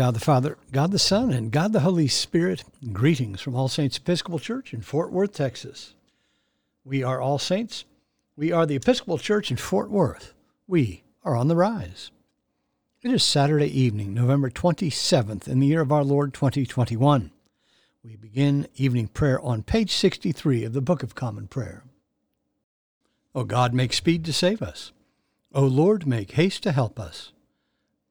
God the Father, God the Son, and God the Holy Spirit, greetings from All Saints Episcopal Church in Fort Worth, Texas. We are All Saints. We are the Episcopal Church in Fort Worth. We are on the rise. It is Saturday evening, November 27th, in the year of our Lord 2021. We begin evening prayer on page 63 of the Book of Common Prayer. O God, make speed to save us. O Lord, make haste to help us.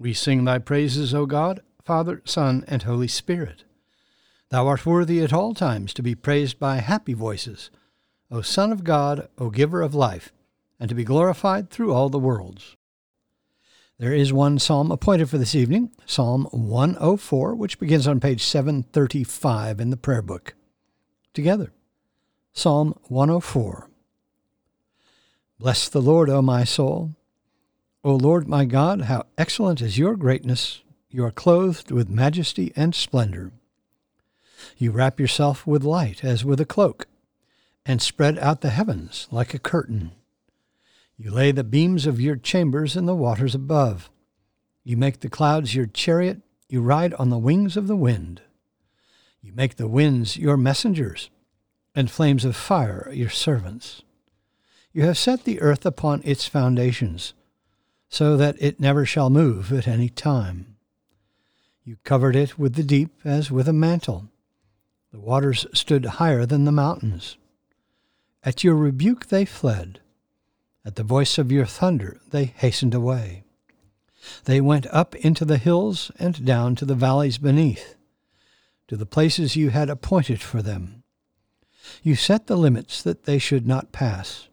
we sing thy praises, O God, Father, Son, and Holy Spirit. Thou art worthy at all times to be praised by happy voices, O Son of God, O Giver of life, and to be glorified through all the worlds. There is one psalm appointed for this evening, Psalm 104, which begins on page 735 in the prayer book. Together, Psalm 104. Bless the Lord, O my soul. O Lord my God, how excellent is your greatness! You are clothed with majesty and splendor. You wrap yourself with light as with a cloak, and spread out the heavens like a curtain. You lay the beams of your chambers in the waters above. You make the clouds your chariot. You ride on the wings of the wind. You make the winds your messengers, and flames of fire your servants. You have set the earth upon its foundations so that it never shall move at any time. You covered it with the deep as with a mantle. The waters stood higher than the mountains. At your rebuke they fled. At the voice of your thunder they hastened away. They went up into the hills and down to the valleys beneath, to the places you had appointed for them. You set the limits that they should not pass.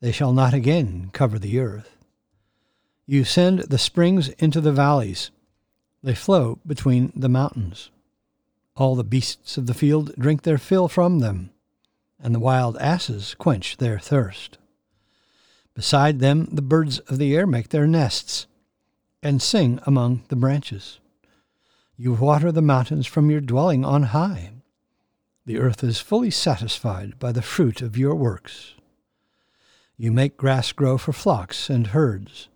They shall not again cover the earth. You send the springs into the valleys. They flow between the mountains. All the beasts of the field drink their fill from them, and the wild asses quench their thirst. Beside them the birds of the air make their nests, and sing among the branches. You water the mountains from your dwelling on high. The earth is fully satisfied by the fruit of your works. You make grass grow for flocks and herds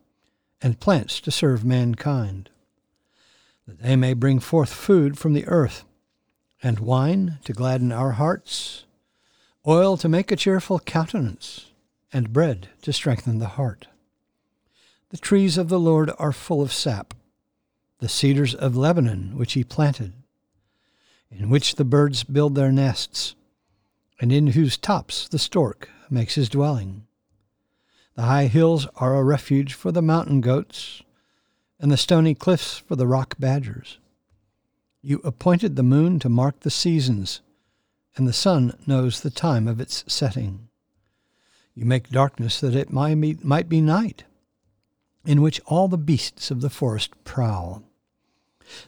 and plants to serve mankind, that they may bring forth food from the earth, and wine to gladden our hearts, oil to make a cheerful countenance, and bread to strengthen the heart. The trees of the Lord are full of sap, the cedars of Lebanon which he planted, in which the birds build their nests, and in whose tops the stork makes his dwelling. The high hills are a refuge for the mountain goats, and the stony cliffs for the rock badgers. You appointed the moon to mark the seasons, and the sun knows the time of its setting. You make darkness that it might be night, in which all the beasts of the forest prowl.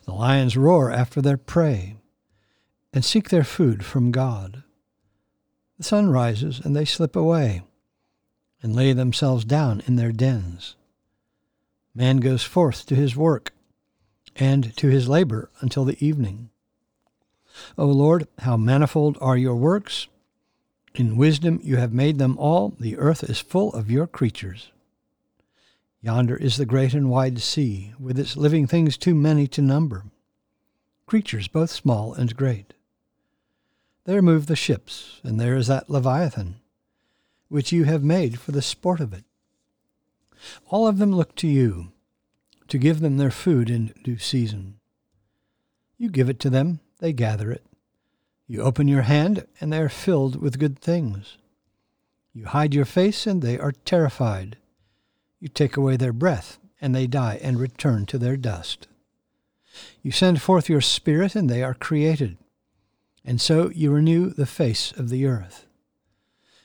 The lions roar after their prey, and seek their food from God. The sun rises, and they slip away and lay themselves down in their dens. Man goes forth to his work and to his labor until the evening. O Lord, how manifold are your works! In wisdom you have made them all. The earth is full of your creatures. Yonder is the great and wide sea, with its living things too many to number, creatures both small and great. There move the ships, and there is that Leviathan, which you have made for the sport of it. All of them look to you to give them their food in due season. You give it to them, they gather it. You open your hand, and they are filled with good things. You hide your face, and they are terrified. You take away their breath, and they die and return to their dust. You send forth your Spirit, and they are created. And so you renew the face of the earth.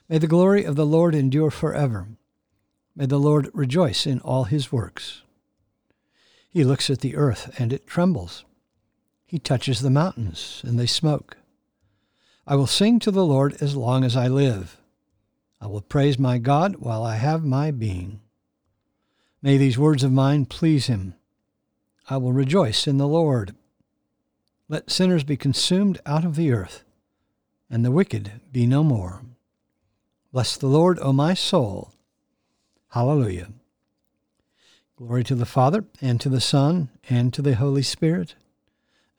May the glory of the Lord endure forever. May the Lord rejoice in all his works. He looks at the earth, and it trembles. He touches the mountains, and they smoke. I will sing to the Lord as long as I live. I will praise my God while I have my being. May these words of mine please him. I will rejoice in the Lord. Let sinners be consumed out of the earth, and the wicked be no more. Bless the Lord, O my soul. Hallelujah. Glory to the Father, and to the Son, and to the Holy Spirit,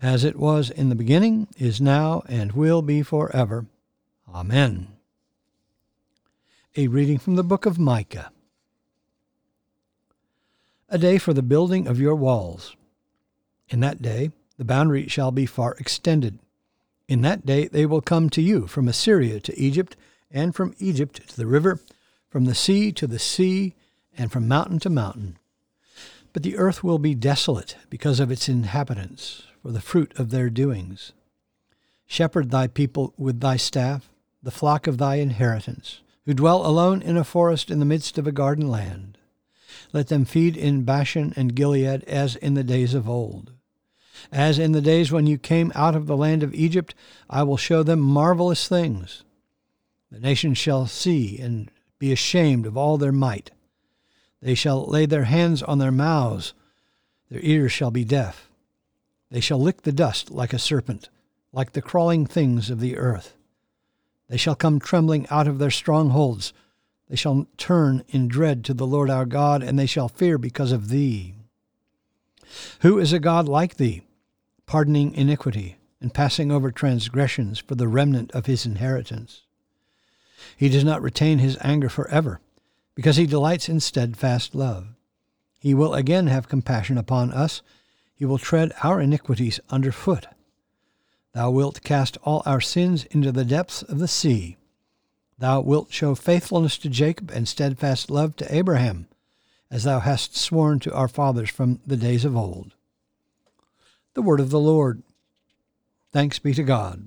as it was in the beginning, is now, and will be forever. Amen. A reading from the book of Micah. A day for the building of your walls. In that day the boundary shall be far extended. In that day they will come to you from Assyria to Egypt, and from Egypt to the river, from the sea to the sea, and from mountain to mountain. But the earth will be desolate because of its inhabitants, for the fruit of their doings. Shepherd thy people with thy staff, the flock of thy inheritance, who dwell alone in a forest in the midst of a garden land. Let them feed in Bashan and Gilead as in the days of old. As in the days when you came out of the land of Egypt, I will show them marvelous things. The nations shall see and be ashamed of all their might. They shall lay their hands on their mouths, their ears shall be deaf. They shall lick the dust like a serpent, like the crawling things of the earth. They shall come trembling out of their strongholds. They shall turn in dread to the Lord our God, and they shall fear because of thee. Who is a God like thee, pardoning iniquity and passing over transgressions for the remnant of his inheritance? He does not retain his anger forever because he delights in steadfast love. He will again have compassion upon us. He will tread our iniquities under foot. Thou wilt cast all our sins into the depths of the sea. Thou wilt show faithfulness to Jacob and steadfast love to Abraham, as thou hast sworn to our fathers from the days of old. The word of the Lord. Thanks be to God.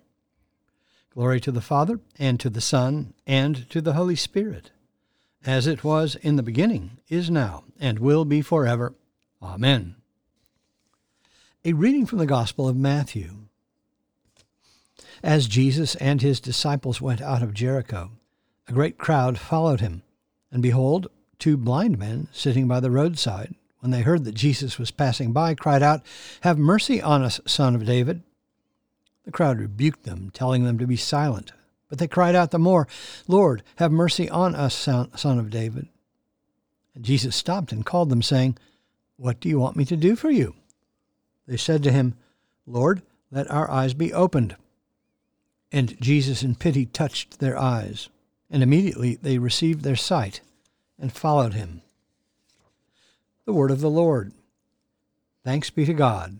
Glory to the Father, and to the Son, and to the Holy Spirit, as it was in the beginning, is now, and will be forever. Amen. A reading from the Gospel of Matthew. As Jesus and his disciples went out of Jericho, a great crowd followed him. And behold, two blind men sitting by the roadside, when they heard that Jesus was passing by, cried out, Have mercy on us, son of David. The crowd rebuked them, telling them to be silent. But they cried out the more, Lord, have mercy on us, son of David. And Jesus stopped and called them, saying, What do you want me to do for you? They said to him, Lord, let our eyes be opened. And Jesus in pity touched their eyes, and immediately they received their sight and followed him. The word of the Lord. Thanks be to God.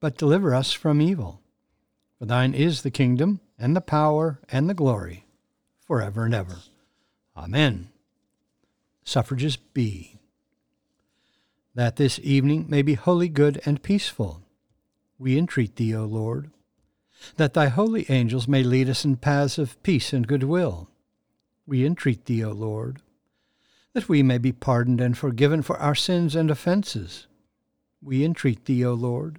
but deliver us from evil. For thine is the kingdom, and the power, and the glory, for ever and ever. Amen. Suffrages B that this evening may be holy, good, and peaceful. We entreat thee, O Lord, that thy holy angels may lead us in paths of peace and goodwill. We entreat thee, O Lord, that we may be pardoned and forgiven for our sins and offences. We entreat thee, O Lord,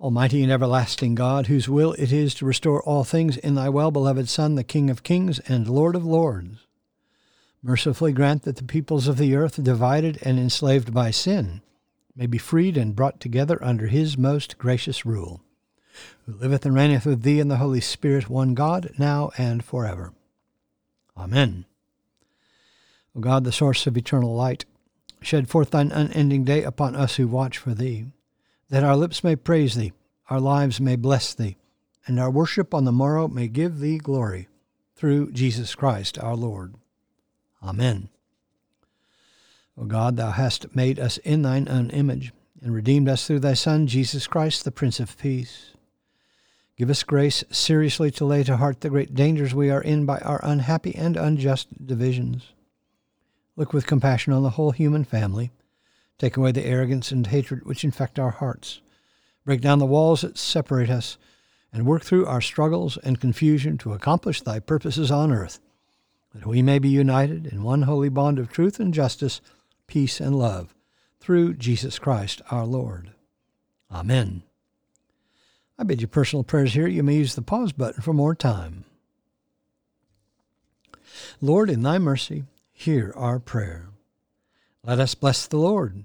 Almighty and everlasting God, whose will it is to restore all things in thy well beloved Son, the King of kings and Lord of lords, Mercifully grant that the peoples of the earth, divided and enslaved by sin, may be freed and brought together under his most gracious rule, who liveth and reigneth with thee in the Holy Spirit, one God, now and forever. Amen. O God, the source of eternal light, shed forth thine unending day upon us who watch for thee, that our lips may praise thee, our lives may bless thee, and our worship on the morrow may give thee glory, through Jesus Christ our Lord. Amen. O God, thou hast made us in thine own image, and redeemed us through thy Son, Jesus Christ, the Prince of Peace. Give us grace seriously to lay to heart the great dangers we are in by our unhappy and unjust divisions. Look with compassion on the whole human family. Take away the arrogance and hatred which infect our hearts. Break down the walls that separate us, and work through our struggles and confusion to accomplish thy purposes on earth that we may be united in one holy bond of truth and justice, peace and love, through Jesus Christ our Lord. Amen. I bid you personal prayers here. You may use the pause button for more time. Lord, in thy mercy, hear our prayer. Let us bless the Lord.